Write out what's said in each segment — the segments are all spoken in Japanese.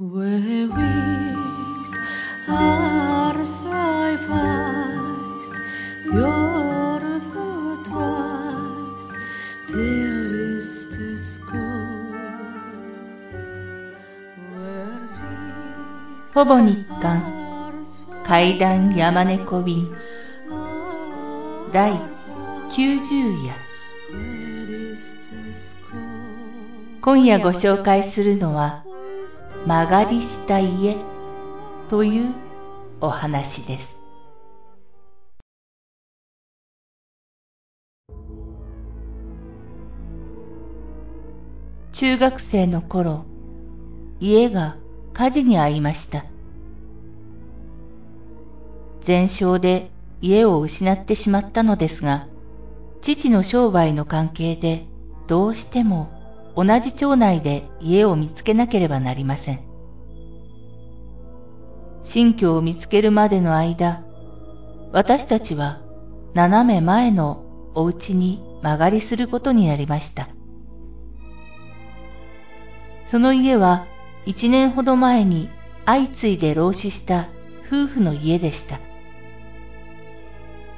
ほぼ日刊階段山猫便第90夜今夜ご紹介するのは曲がりした家というお話です。中学生の頃家が火事に遭いました。全焼で家を失ってしまったのですが父の商売の関係でどうしても同じ町内で家を見つけなければなりません。新居を見つけるまでの間、私たちは斜め前のお家に間借りすることになりました。その家は一年ほど前に相次いで老死した夫婦の家でした。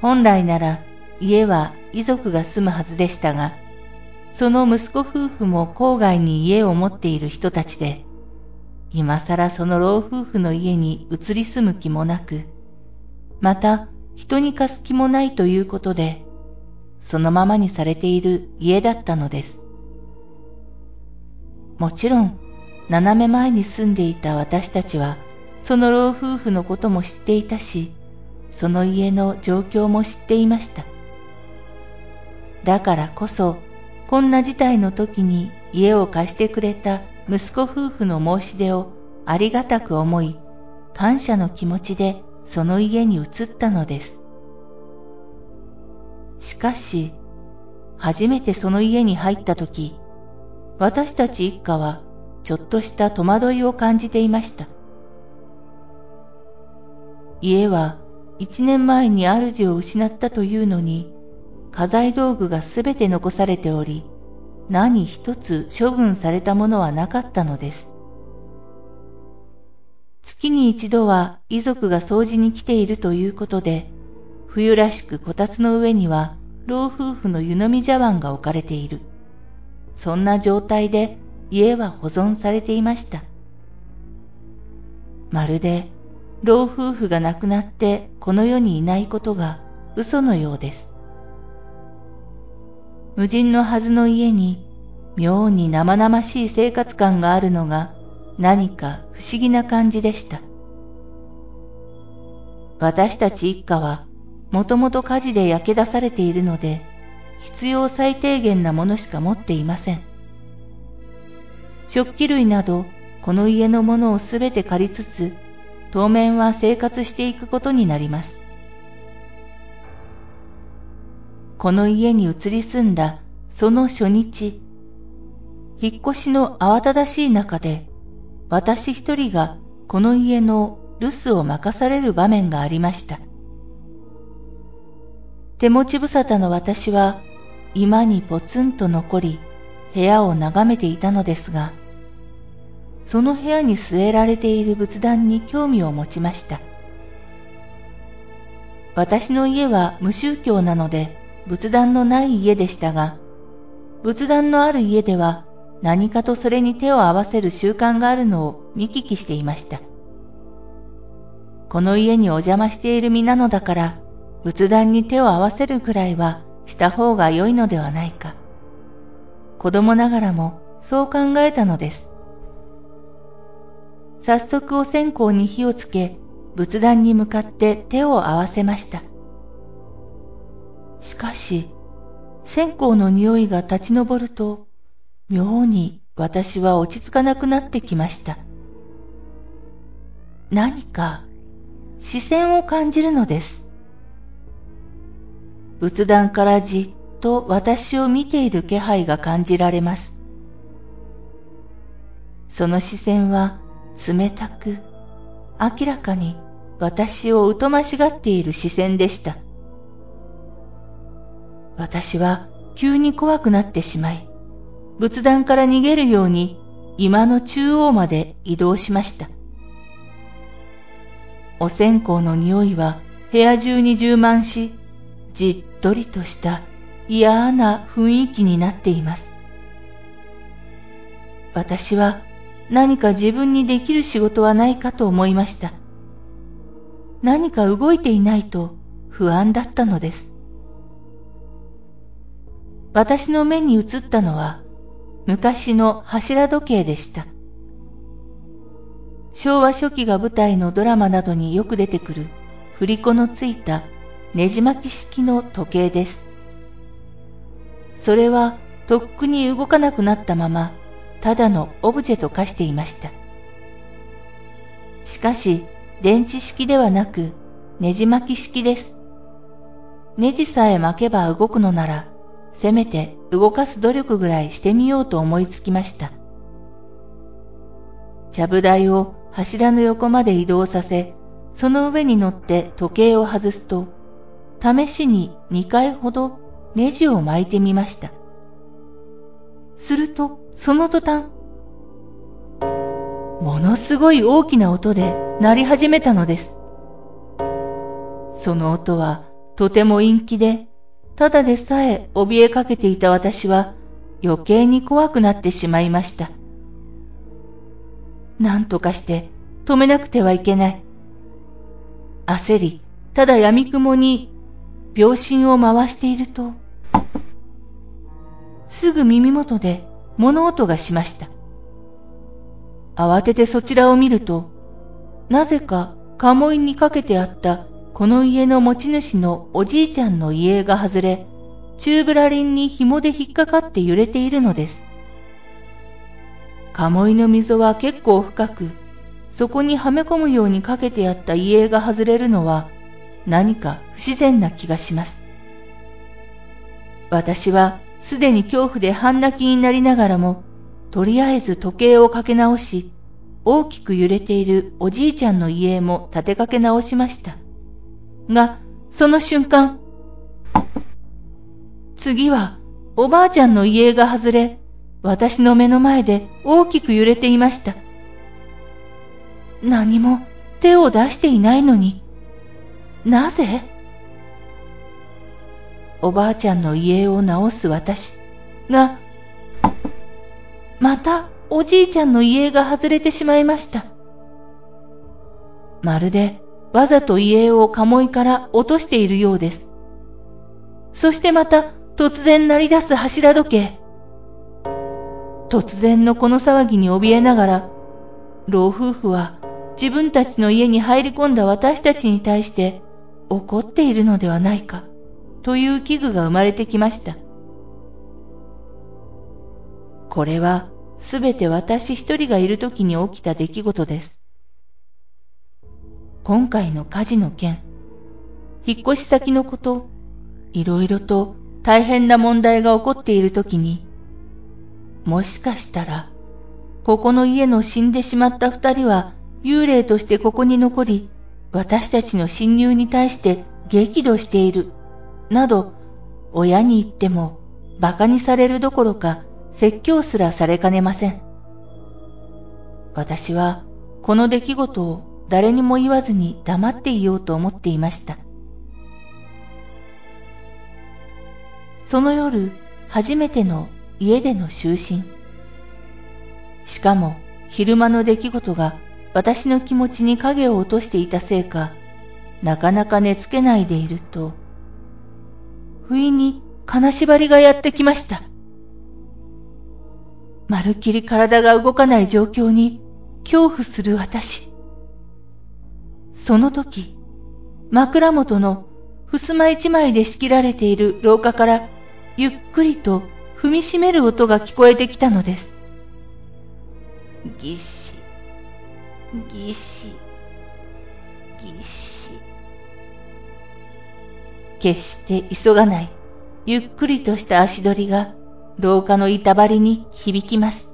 本来なら家は遺族が住むはずでしたが、その息子夫婦も郊外に家を持っている人たちで、今更その老夫婦の家に移り住む気もなく、また人に貸す気もないということで、そのままにされている家だったのです。もちろん、斜め前に住んでいた私たちは、その老夫婦のことも知っていたし、その家の状況も知っていました。だからこそ、こんな事態の時に家を貸してくれた息子夫婦の申し出をありがたく思い、感謝の気持ちでその家に移ったのです。しかし、初めてその家に入った時、私たち一家はちょっとした戸惑いを感じていました。家は一年前に主を失ったというのに、家財道具がすべて残されており、何一つ処分されたものはなかったのです。月に一度は遺族が掃除に来ているということで、冬らしくこたつの上には老夫婦の湯飲み茶碗が置かれている。そんな状態で家は保存されていました。まるで老夫婦が亡くなってこの世にいないことが嘘のようです。無人のはずの家に妙に生々しい生活感があるのが何か不思議な感じでした。私たち一家はもともと火事で焼け出されているので必要最低限なものしか持っていません。食器類などこの家のものをすべて借りつつ当面は生活していくことになります。この家に移り住んだその初日、引っ越しの慌ただしい中で、私一人がこの家の留守を任される場面がありました。手持ち無沙汰の私は、居間にポツンと残り、部屋を眺めていたのですが、その部屋に据えられている仏壇に興味を持ちました。私の家は無宗教なので、仏壇のない家でしたが、仏壇のある家では何かとそれに手を合わせる習慣があるのを見聞きしていました。この家にお邪魔している身なのだから、仏壇に手を合わせるくらいはした方が良いのではないか。子供ながらもそう考えたのです。早速お線香に火をつけ、仏壇に向かって手を合わせました。しかし、線香の匂いが立ち上ると、妙に私は落ち着かなくなってきました。何か視線を感じるのです。仏壇からじっと私を見ている気配が感じられます。その視線は冷たく、明らかに私を疎ましがっている視線でした。私は急に怖くなってしまい、仏壇から逃げるように居間の中央まで移動しました。お線香の匂いは部屋中に充満し、じっとりとした嫌な雰囲気になっています。私は何か自分にできる仕事はないかと思いました。何か動いていないと不安だったのです。私の目に映ったのは昔の柱時計でした。昭和初期が舞台のドラマなどによく出てくる振り子のついたねじ巻き式の時計です。それはとっくに動かなくなったまま、ただのオブジェと化していました。しかし、電池式ではなく、ねじ巻き式です。ネジさえ巻けば動くのなら、せめて動かす努力ぐらいしてみようと思いつきました。ちゃぶ台を柱の横まで移動させ、その上に乗って時計を外すと、試しに2回ほどネジを巻いてみました。すると、その途端、ものすごい大きな音で鳴り始めたのです。その音はとても陰気で、ただでさえ怯えかけていた私は余計に怖くなってしまいました。何とかして止めなくてはいけない。焦り、ただ闇雲に秒針を回していると、すぐ耳元で物音がしました。慌ててそちらを見ると、なぜか鴨居にかけてあったこの家の持ち主のおじいちゃんの家が外れ、チューブラリンに紐で引っかかって揺れているのです。鴨居の溝は結構深く、そこにはめ込むようにかけてあった家が外れるのは何か不自然な気がします。私はすでに恐怖で半泣きになりながらも、とりあえず時計をかけ直し、大きく揺れているおじいちゃんの家も立てかけ直しました。が、その瞬間、次はおばあちゃんの家が外れ、私の目の前で大きく揺れていました。何も手を出していないのに、なぜ？おばあちゃんの家を直す私が、またおじいちゃんの家が外れてしまいました。まるでわざと家を鴨居から落としているようです。そしてまた突然鳴り出す柱時計。突然のこの騒ぎに怯えながら、老夫婦は自分たちの家に入り込んだ私たちに対して怒っているのではないか。という器具が生まれてきました。これはすべて私一人がいる時に起きた出来事です。今回の火事の件、引っ越し先のこと、いろいろと大変な問題が起こっている時に、もしかしたら、ここの家の死んでしまった二人は幽霊としてここに残り、私たちの侵入に対して激怒しているなど、親に言っても馬鹿にされるどころか説教すらされかねません。私はこの出来事を誰にも言わずに黙っていようと思っていました。その夜、初めての家での就寝。しかも昼間の出来事が私の気持ちに影を落としていたせいか、なかなか寝つけないでいると、不意に金縛りがやってきました。まるっきり体が動かない状況に恐怖する私。その時、枕元の襖一枚で仕切られている廊下からゆっくりと踏みしめる音が聞こえてきたのです。ぎっし、ぎっし、ぎっし。決して急がない、ゆっくりとした足取りが廊下の板張りに響きます。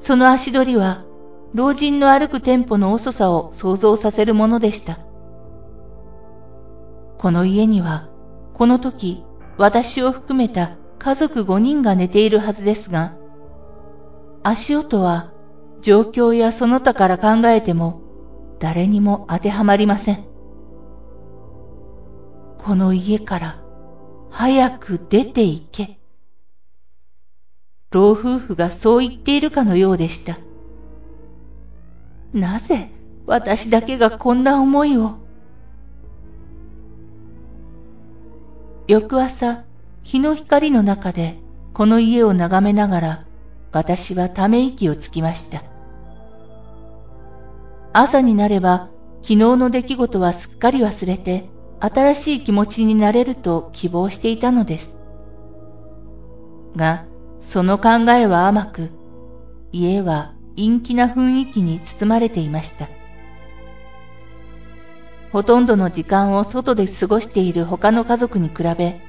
その足取りは、老人の歩くテンポの遅さを想像させるものでした。この家には、この時、私を含めた家族5人が寝ているはずですが、足音は状況やその他から考えても誰にも当てはまりません。この家から早く出て行け。老夫婦がそう言っているかのようでした。なぜ私だけがこんな思いを？翌朝、日の光の中でこの家を眺めながら私はため息をつきました。朝になれば昨日の出来事はすっかり忘れて新しい気持ちになれると希望していたのです。が、その考えは甘く、家は陰気な雰囲気に包まれていました。ほとんどの時間を外で過ごしている他の家族に比べ、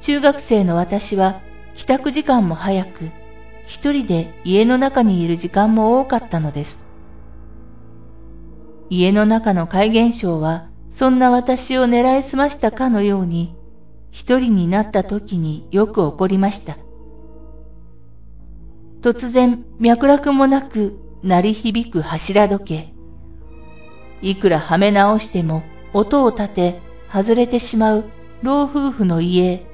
中学生の私は帰宅時間も早く、一人で家の中にいる時間も多かったのです。家の中の怪現象はそんな私を狙いすましたかのように、一人になった時によく起こりました。突然、脈絡もなく、鳴り響く柱時計。いくらはめ直しても、音を立て、外れてしまう老夫婦の家。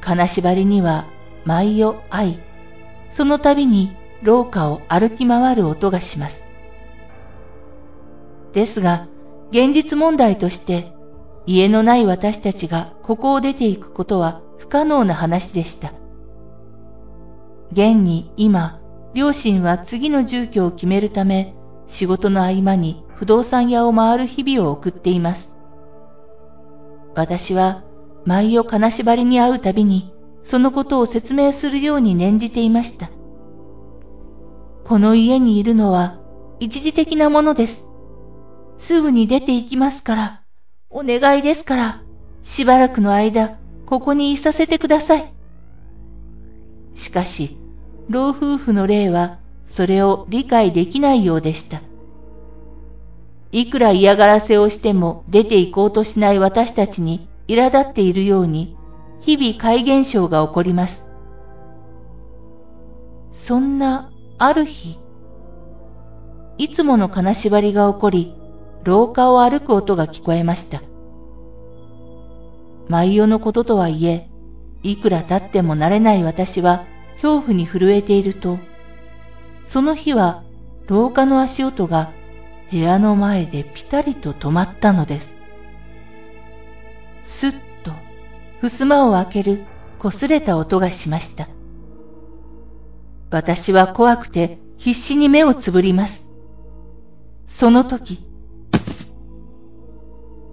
金縛りには、舞を愛。その度に廊下を歩き回る音がします。ですが、現実問題として家のない私たちがここを出ていくことは不可能な話でした。現に今、両親は次の住居を決めるため仕事の合間に不動産屋を回る日々を送っています。私は舞を金縛りに会うたびにそのことを説明するように念じていました。この家にいるのは一時的なものです。すぐに出て行きますから、お願いですから、しばらくの間、ここにいさせてください。しかし、老夫婦の霊は、それを理解できないようでした。いくら嫌がらせをしても出て行こうとしない私たちに苛立っているように、日々怪現象が起こります。そんな、ある日、いつもの金縛りが起こり、廊下を歩く音が聞こえました。毎夜のこととはいえ、いくら経っても慣れない私は恐怖に震えていると、その日は廊下の足音が部屋の前でピタリと止まったのです。すっと、襖を開ける擦れた音がしました。私は怖くて必死に目をつぶります。その時、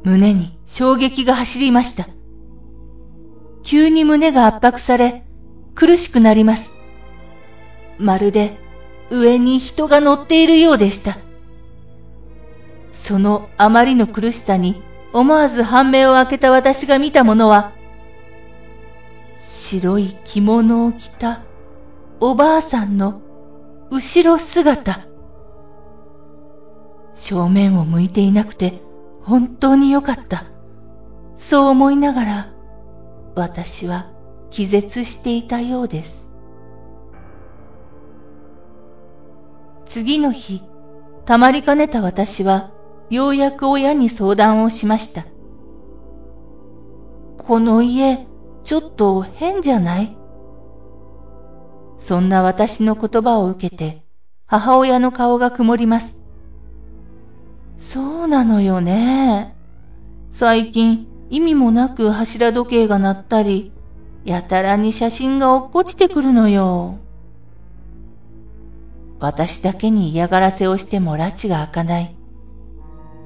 胸に衝撃が走りました。急に胸が圧迫され、苦しくなります。まるで上に人が乗っているようでした。そのあまりの苦しさに思わず半目を開けた私が見たものは、白い着物を着たおばあさんの後ろ姿。正面を向いていなくて本当によかった。そう思いながら、私は気絶していたようです。次の日、たまりかねた私は、ようやく親に相談をしました。この家、ちょっと変じゃない？そんな私の言葉を受けて、母親の顔が曇ります。そうなのよね。最近意味もなく柱時計が鳴ったり、やたらに写真が落っこちてくるのよ。私だけに嫌がらせをしても拉致が開かない。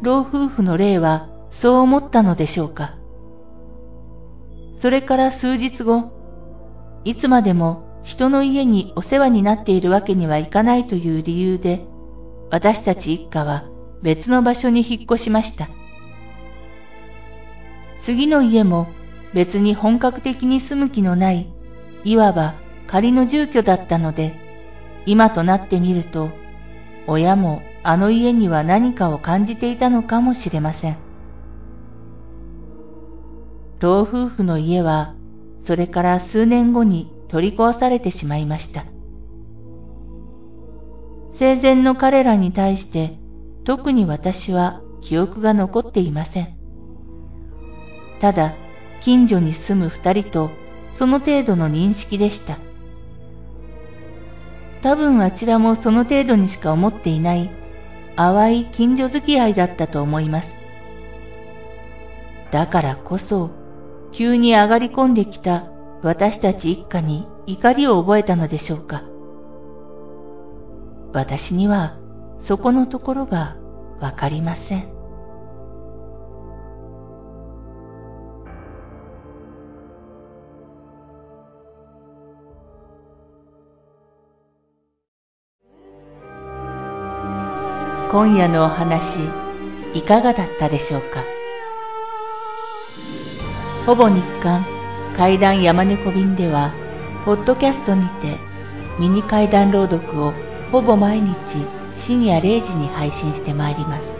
老夫婦の霊はそう思ったのでしょうか。それから数日後、いつまでも人の家にお世話になっているわけにはいかないという理由で、私たち一家は別の場所に引っ越しました。次の家も別に本格的に住む気のない、いわば仮の住居だったので、今となってみると、親もあの家には何かを感じていたのかもしれません。老夫婦の家は、それから数年後に取り壊されてしまいました。生前の彼らに対して特に私は記憶が残っていません。ただ、近所に住む二人とその程度の認識でした。多分あちらもその程度にしか思っていない淡い近所付き合いだったと思います。だからこそ、急に上がり込んできた私たち一家に怒りを覚えたのでしょうか。私にはそこのところがわかりません。今夜のお話いかがだったでしょうか？ほぼ日刊怪談山猫便ではポッドキャストにてミニ怪談朗読をほぼ毎日深夜0時に配信してまいります。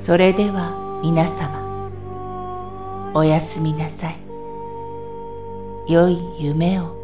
それでは皆様おやすみなさい。良い夢を。